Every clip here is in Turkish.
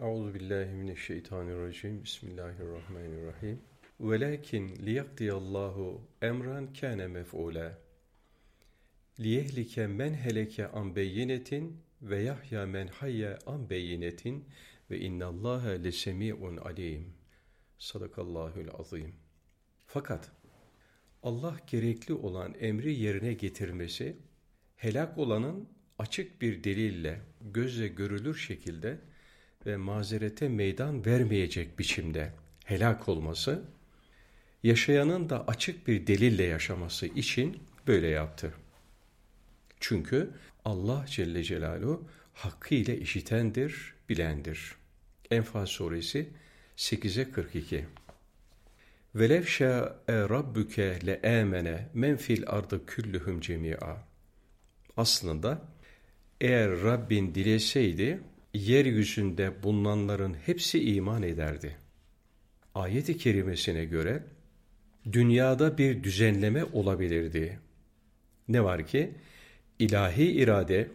Euzu billahi mineşşeytanirracim. Bismillahirrahmanirrahim. Velakin liyaqdiyallahu emran kana mef'ula. Liyehlike men heleke an beyinetin ve yahya men hayya an beyinetin ve innallaha lesemi'un alim. Sadakallahul azim. Fakat Allah gerekli olan emri yerine getirmesi, helak olanın açık bir delille, gözle görülür şekilde ve mazerete meydan vermeyecek biçimde helak olması, yaşayanın da açık bir delille yaşaması için böyle yaptı. Çünkü Allah Celle Celaluhu hakkıyla işitendir, bilendir. Enfal suresi 8'e 42 Velev şa'e rabbuke le emene men fil ardı küllühüm cemi'a. Aslında eğer Rabbin dileseydi yeryüzünde bulunanların hepsi iman ederdi. Ayet-i kerimesine göre dünyada bir düzenleme olabilirdi. Ne var ki ilahi irade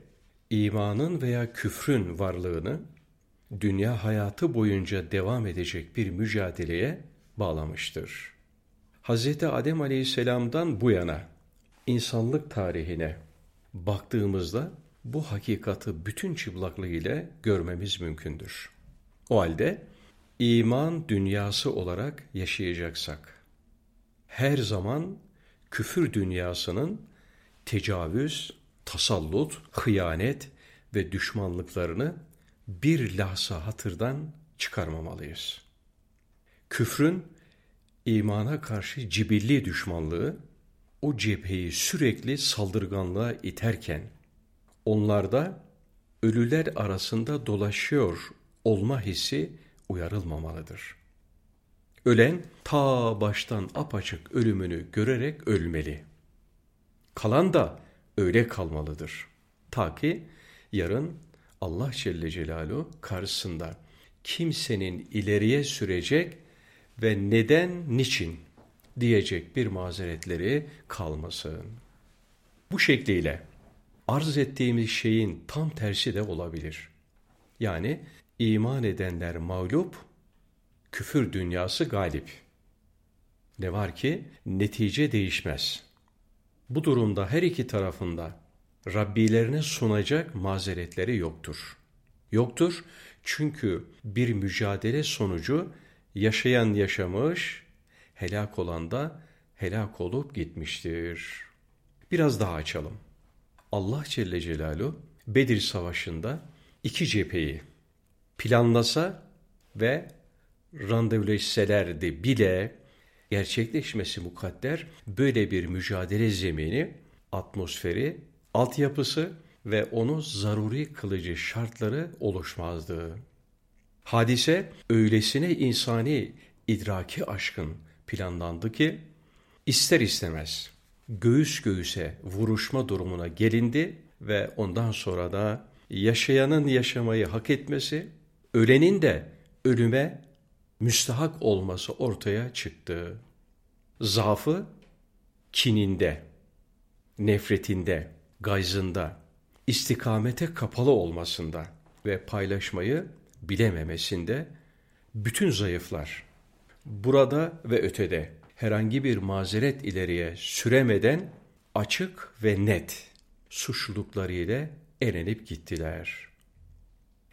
imanın veya küfrün varlığını dünya hayatı boyunca devam edecek bir mücadeleye bağlamıştır. Hz. Adem Aleyhisselam'dan bu yana insanlık tarihine baktığımızda bu hakikati bütün çıplaklığıyla görmemiz mümkündür. O halde iman dünyası olarak yaşayacaksak, her zaman küfür dünyasının tecavüz, tasallut, hıyanet ve düşmanlıklarını bir lahza hatırdan çıkarmamalıyız. Küfrün imana karşı cibilli düşmanlığı o cepheyi sürekli saldırganlığa iterken onlarda ölüler arasında dolaşıyor olma hissi uyarılmamalıdır. Ölen ta baştan apaçık ölümünü görerek ölmeli. Kalan da öyle kalmalıdır. Ta ki yarın Allah Celle Celaluhu karşısında kimsenin ileriye sürecek ve neden, niçin diyecek bir mazeretleri kalmasın. Bu şekliyle arz ettiğimiz şeyin tam tersi de olabilir. Yani iman edenler mağlup, küfür dünyası galip. Ne var ki netice değişmez. Bu durumda her iki tarafında Rabbilerine sunacak mazeretleri yoktur. Yoktur çünkü bir mücadele sonucu yaşayan yaşamış, helak olan da helak olup gitmiştir. Biraz daha açalım. Allah Celle Celaluhu Bedir Savaşı'nda iki cepheyi planlasa ve randevuleşselerdi bile gerçekleşmesi mukadder böyle bir mücadele zemini, atmosferi, altyapısı ve onu zaruri kılıcı şartları oluşmazdı. Hadise öylesine insani idraki aşkın planlandı ki ister istemez göğüs göğüse vuruşma durumuna gelindi ve ondan sonra da yaşayanın yaşamayı hak etmesi, ölenin de ölüme müstahak olması ortaya çıktı. Zaafı kininde, nefretinde, gayzında, istikamete kapalı olmasında ve paylaşmayı bilememesinde bütün zayıflar burada ve ötede herhangi bir mazeret ileriye süremeden açık ve net suçluluklarıyla erenip gittiler.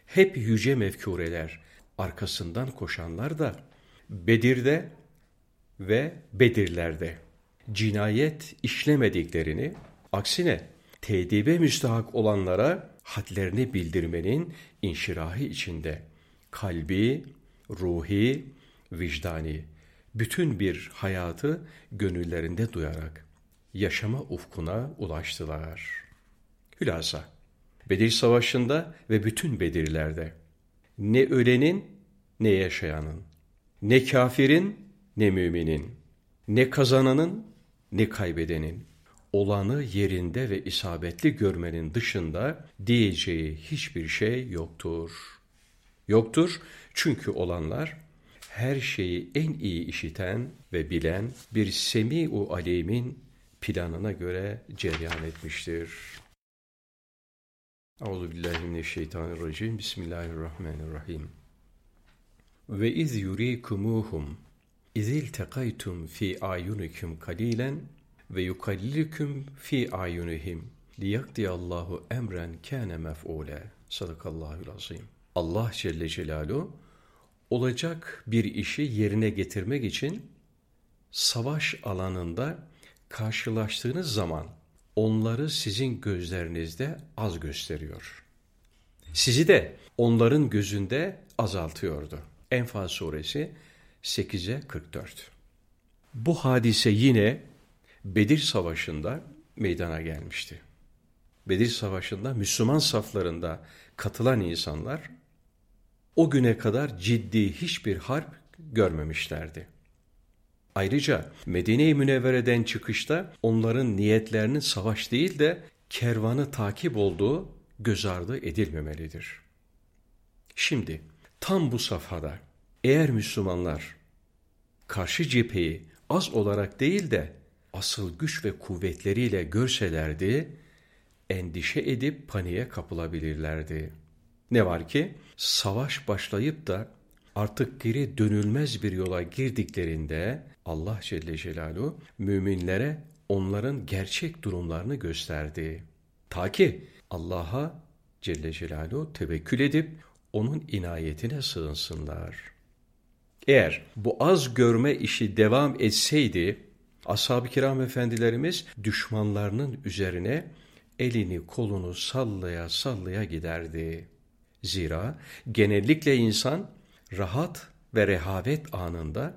Hep yüce mefkureler, arkasından koşanlar da Bedir'de ve Bedirlerde cinayet işlemediklerini, aksine tedibe müstahak olanlara hadlerini bildirmenin inşirahı içinde kalbi, ruhi, vicdani, bütün bir hayatı gönüllerinde duyarak yaşama ufkuna ulaştılar. Hülasa, Bedir Savaşı'nda ve bütün Bedirlerde ne ölenin ne yaşayanın, ne kafirin ne müminin, ne kazananın ne kaybedenin, olanı yerinde ve isabetli görmenin dışında diyeceği hiçbir şey yoktur. Yoktur çünkü olanlar her şeyi en iyi işiten ve bilen bir Semi-u Alim'in planına göre cereyan etmiştir. Euzu billahi mineşşeytanirracim. Bismillahirrahmanirrahim. Ve iz yurikumuhum izil tekaytum fi ayunikum kalilen ve yukallilukum fi ayunihim liyakdiyallahu emren kâne mef'ûle. Sadakallahül azim. Allah Celle Celaluhu olacak bir işi yerine getirmek için savaş alanında karşılaştığınız zaman onları sizin gözlerinizde az gösteriyor. Sizi de onların gözünde azaltıyordu. Enfal suresi 8'e 44. Bu hadise yine Bedir Savaşı'nda meydana gelmişti. Bedir Savaşı'nda Müslüman saflarında katılan insanlar o güne kadar ciddi hiçbir harp görmemişlerdi. Ayrıca Medine-i Münevvere'den çıkışta onların niyetlerinin savaş değil de kervanı takip olduğu göz ardı edilmemelidir. Şimdi tam bu safhada eğer Müslümanlar karşı cepheyi az olarak değil de asıl güç ve kuvvetleriyle görselerdi, endişe edip paniğe kapılabilirlerdi. Ne var ki savaş başlayıp da artık geri dönülmez bir yola girdiklerinde Allah Celle Celaluhu müminlere onların gerçek durumlarını gösterdi. Ta ki Allah'a Celle Celaluhu tevekkül edip onun inayetine sığınsınlar. Eğer bu az görme işi devam etseydi, ashab-ı kiram efendilerimiz düşmanlarının üzerine elini kolunu sallaya sallaya giderdi. Zira genellikle insan rahat ve rehavet anında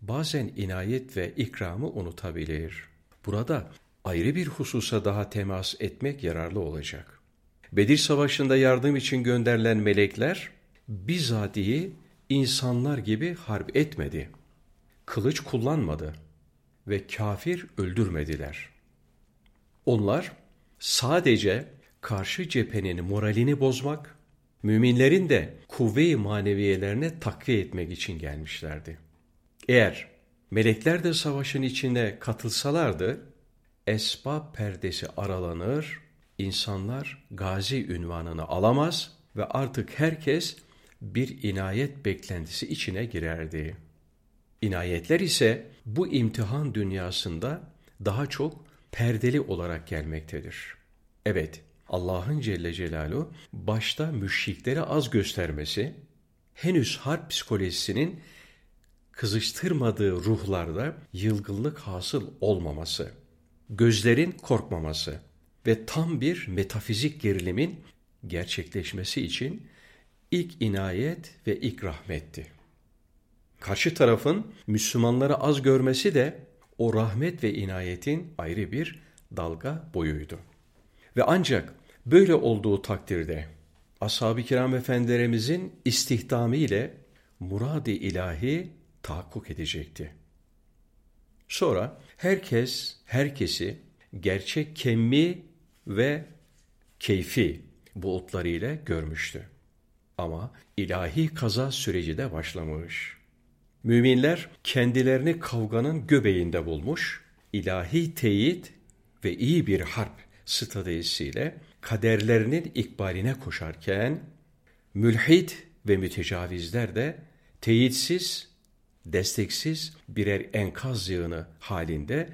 bazen inayet ve ikramı unutabilir. Burada ayrı bir hususa daha temas etmek yararlı olacak. Bedir Savaşı'nda yardım için gönderilen melekler bizatihi insanlar gibi harp etmedi. Kılıç kullanmadı ve kafir öldürmediler. Onlar sadece karşı cephenin moralini bozmak, müminlerin de kuvve-i maneviyelerine takviye etmek için gelmişlerdi. Eğer melekler de savaşın içine katılsalardı, esbab perdesi aralanır, insanlar gazi ünvanını alamaz ve artık herkes bir inayet beklentisi içine girerdi. İnayetler ise bu imtihan dünyasında daha çok perdeli olarak gelmektedir. Evet, Allah'ın Celle Celaluhu başta müşrikleri az göstermesi, henüz harp psikolojisinin kızıştırmadığı ruhlarda yılgınlık hasıl olmaması, gözlerin korkmaması ve tam bir metafizik gerilimin gerçekleşmesi için ilk inayet ve ilk rahmetti. Karşı tarafın Müslümanları az görmesi de o rahmet ve inayetin ayrı bir dalga boyuydu. Ve ancak böyle olduğu takdirde ashab-ı kiram efendilerimizin istihdamı ile murad-ı ilahi tahakkuk edecekti. Sonra herkes herkesi gerçek kemmi ve keyfi bulutlarıyla görmüştü. Ama ilahi kaza süreci de başlamış. Müminler kendilerini kavganın göbeğinde bulmuş, ilahi teyit ve iyi bir harp stratejisiyle kaderlerinin ikbaline koşarken mülhit ve mütecavizler de teyitsiz, desteksiz birer enkaz yığını halinde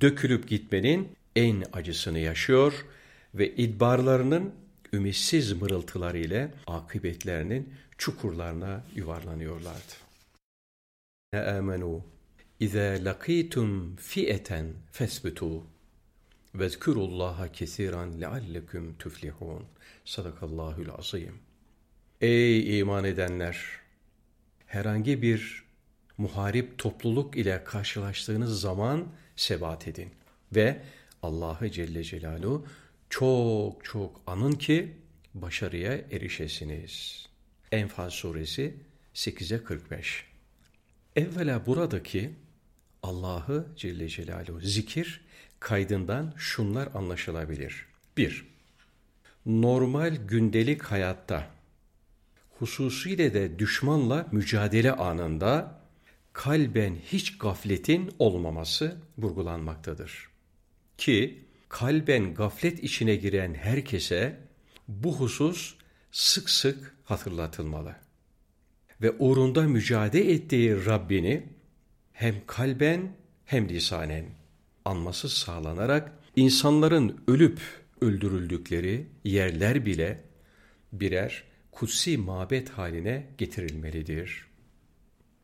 dökülüp gitmenin en acısını yaşıyor ve idbarlarının ümitsiz mırıltıları ile akıbetlerinin çukurlarına yuvarlanıyorlardı. Ne amenu İzâ lakîtum fi'eten fesbitû. Vezkurullaha kesiran lealleküm tüflihun. Sadakallahül azim. Ey iman edenler! Herhangi bir muharip topluluk ile karşılaştığınız zaman sebat edin. Ve Allah'ı Celle Celaluhu çok çok anın ki başarıya erişesiniz. Enfal suresi 8'e 45 Evvela buradaki Allah'ı Celle Celaluhu zikir kaydından şunlar anlaşılabilir. 1. Normal gündelik hayatta hususiyle de düşmanla mücadele anında kalben hiç gafletin olmaması vurgulanmaktadır. Ki kalben gaflet içine giren herkese bu husus sık sık hatırlatılmalı. ve uğrunda mücadele ettiği Rabbini hem kalben hem lisanen anması sağlanarak insanların ölüp öldürüldükleri yerler bile birer kutsi mabet haline getirilmelidir.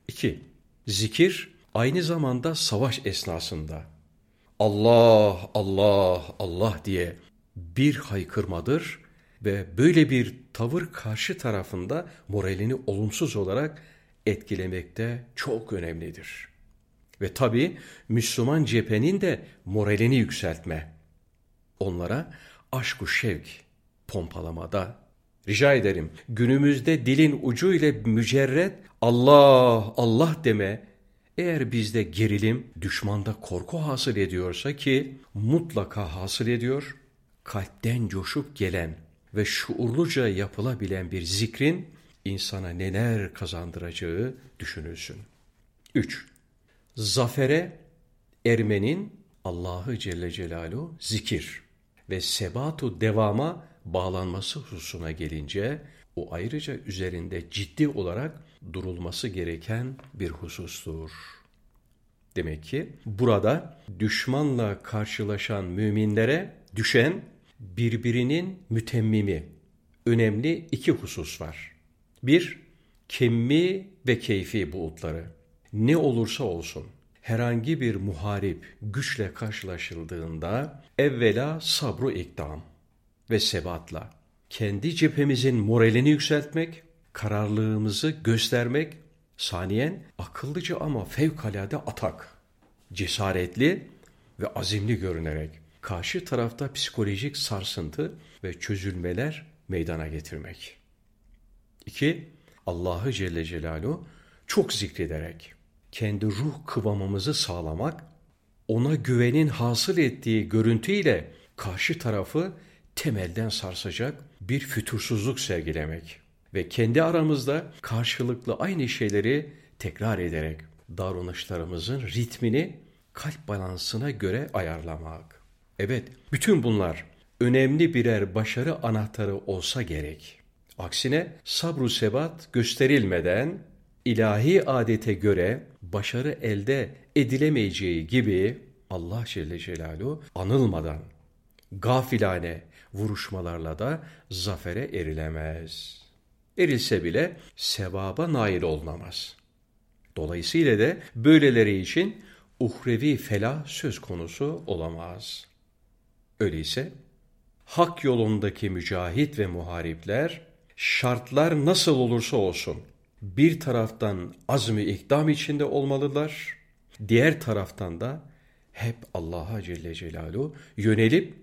2. Zikir aynı zamanda savaş esnasında Allah, Allah, Allah diye bir haykırmadır ve böyle bir tavır karşı tarafında moralini olumsuz olarak etkilemekte çok önemlidir. Ve tabi Müslüman cephenin de moralini yükseltme. Onlara aşk-ı şevk pompalamada rica ederim günümüzde dilin ucu ile mücerret Allah Allah deme eğer bizde gerilim, düşmanda korku hasıl ediyorsa ki mutlaka hasıl ediyor, kalpten coşup gelen ve şuurluca yapılabilen bir zikrin insana neler kazandıracağı düşünülsün. 3. Zafere ermenin Allah'ı Celle Celaluhu zikir ve sebatu devama bağlanması hususuna gelince o ayrıca üzerinde ciddi olarak durulması gereken bir husustur. Demek ki burada düşmanla karşılaşan müminlere düşen birbirinin mütemmimi, önemli iki husus var. Bir, kemmi ve keyfi buğutları. Ne olursa olsun herhangi bir muharip güçle karşılaşıldığında evvela sabru ikdam ve sebatla kendi cephemizin moralini yükseltmek, kararlılığımızı göstermek, saniyen akıllıca ama fevkalade atak, cesaretli ve azimli görünerek karşı tarafta psikolojik sarsıntı ve çözülmeler meydana getirmek. 2. Allah'ı Celle Celaluhu çok zikrederek kendi ruh kıvamımızı sağlamak, ona güvenin hasıl ettiği görüntüyle karşı tarafı temelden sarsacak bir fütursuzluk sergilemek ve kendi aramızda karşılıklı aynı şeyleri tekrar ederek davranışlarımızın ritmini kalp balansına göre ayarlamak. Evet, bütün bunlar önemli birer başarı anahtarı olsa gerek. Aksine sabru sebat gösterilmeden ilahi adete göre başarı elde edilemeyeceği gibi Allah Celle Celaluhu anılmadan gafilane vuruşmalarla da zafere erilemez. Erilse bile sevaba nail olunamaz. Dolayısıyla da böyleleri için uhrevi felah söz konusu olamaz. Öyleyse hak yolundaki mücahit ve muharipler şartlar nasıl olursa olsun bir taraftan azmi ikdam içinde olmalılar, diğer taraftan da hep Allah'a Celle Celaluhu yönelip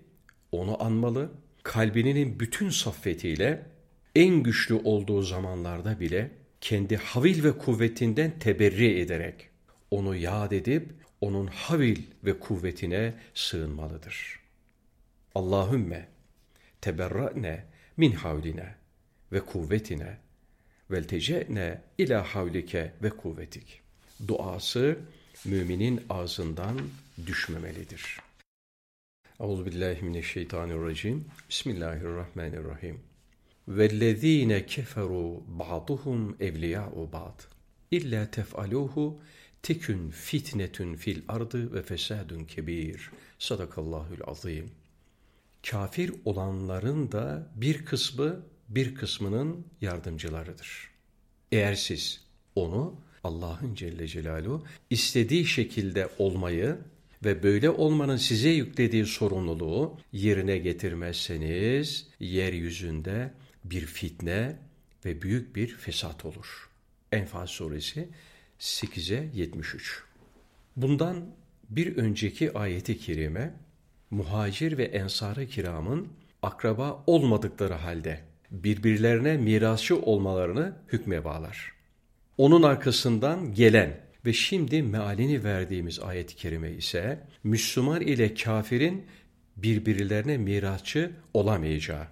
onu anmalı, kalbinin bütün saffetiyle en güçlü olduğu zamanlarda bile kendi havil ve kuvvetinden teberri ederek onu yad edip onun havil ve kuvvetine sığınmalıdır. Allahümme teberra'ne min havline ve kuvvetine vel tece'ne ila havlike ve kuvvetik. Duası müminin ağzından düşmemelidir. Euzubillahimineşşeytanirracim. Bismillahirrahmanirrahim. Vellezîne keferu ba'duhum evliyâ'u ba'd. İlla tef'alûhu tekün fitnetün fil ardı ve fesadun kebir. Sadakallahül azim. Kafir olanların da bir kısmı bir kısmının yardımcılarıdır. Eğer siz onu Allah'ın Celle Celaluhu istediği şekilde olmayı ve böyle olmanın size yüklediği sorumluluğu yerine getirmezseniz yeryüzünde bir fitne ve büyük bir fesat olur. Enfal suresi 8'e 73. Bundan bir önceki ayeti kerime muhacir ve ensar-ı kiramın akraba olmadıkları halde birbirlerine mirasçı olmalarını hükme bağlar. Onun arkasından gelen ve şimdi mealini verdiğimiz ayet-i kerime ise Müslüman ile kafirin birbirlerine mirasçı olamayacağı,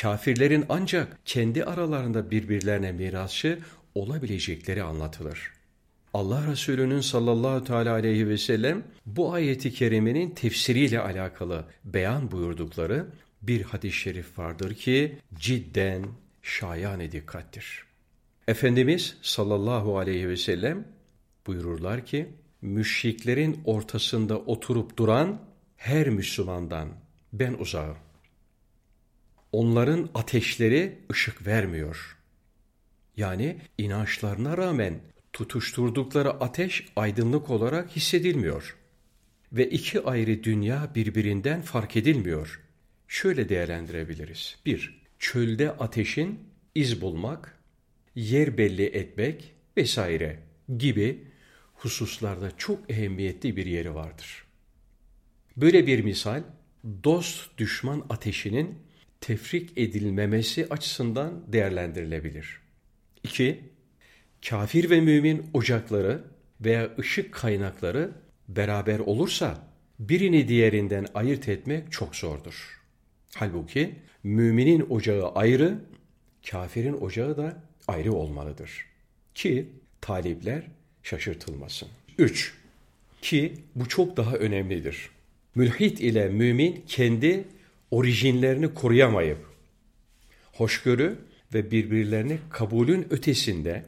kafirlerin ancak kendi aralarında birbirlerine mirasçı olabilecekleri anlatılır. Allah Resulü'nün sallallahu teala aleyhi ve sellem bu ayeti kerimenin tefsiriyle alakalı beyan buyurdukları bir hadis-i şerif vardır ki cidden şayan dikkattir. Efendimiz sallallahu aleyhi ve sellem buyururlar ki, müşriklerin ortasında oturup duran her Müslümandan ben uzağım. Onların ateşleri ışık vermiyor. Yani inançlarına rağmen tutuşturdukları ateş aydınlık olarak hissedilmiyor. Ve iki ayrı dünya birbirinden fark edilmiyor. Şöyle değerlendirebiliriz. Bir, çölde ateşin iz bulmak, yer belli etmek vesaire gibi hususlarda çok ehemmiyetli bir yeri vardır. Böyle bir misal, dost düşman ateşinin tefrik edilmemesi açısından değerlendirilebilir. 2. Kafir ve mümin ocakları veya ışık kaynakları beraber olursa birini diğerinden ayırt etmek çok zordur. Halbuki müminin ocağı ayrı, kafirin ocağı da ayrı olmalıdır. Ki talipler şaşırtılmasın. 3. Ki bu çok daha önemlidir. Mülhit ile mümin kendi orijinlerini koruyamayıp, hoşgörü ve birbirlerini kabulün ötesinde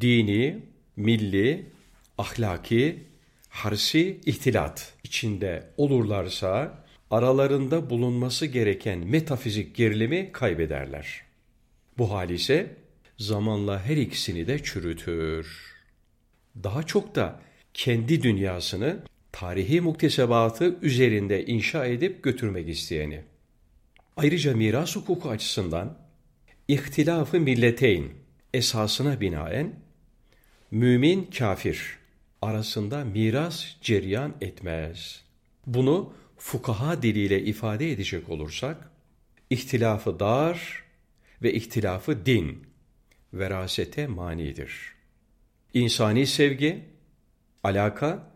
dini, milli, ahlaki, harsi ihtilat içinde olurlarsa aralarında bulunması gereken metafizik gerilimi kaybederler. Bu hal ise zamanla her ikisini de çürütür. Daha çok da kendi dünyasını tarihi muktesebatı üzerinde inşa edip götürmek isteyeni. Ayrıca miras hukuku açısından ihtilafı milleteyn esasına binaen mümin kafir arasında miras ceryan etmez. Bunu fukaha diliyle ifade edecek olursak, ihtilafı dar ve ihtilafı din, verasete manidir. İnsani sevgi, alaka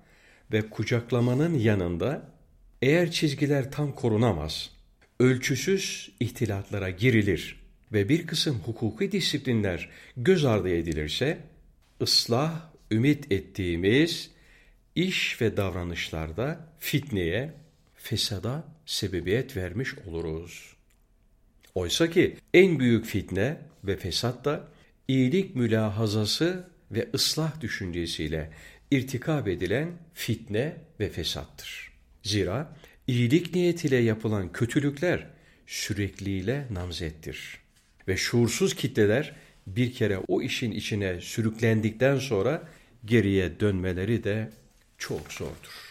ve kucaklamanın yanında eğer çizgiler tam korunamaz, ölçüsüz ihtilatlara girilir ve bir kısım hukuki disiplinler göz ardı edilirse, ıslah ümit ettiğimiz iş ve davranışlarda fitneye, fesada sebebiyet vermiş oluruz. Oysa ki en büyük fitne ve fesat da iyilik mülahazası ve ıslah düşüncesiyle irtikab edilen fitne ve fesattır. Zira iyilik niyetiyle yapılan kötülükler sürekliyle namzettir. Ve şuursuz kitleler bir kere o işin içine sürüklendikten sonra geriye dönmeleri de çok zordur.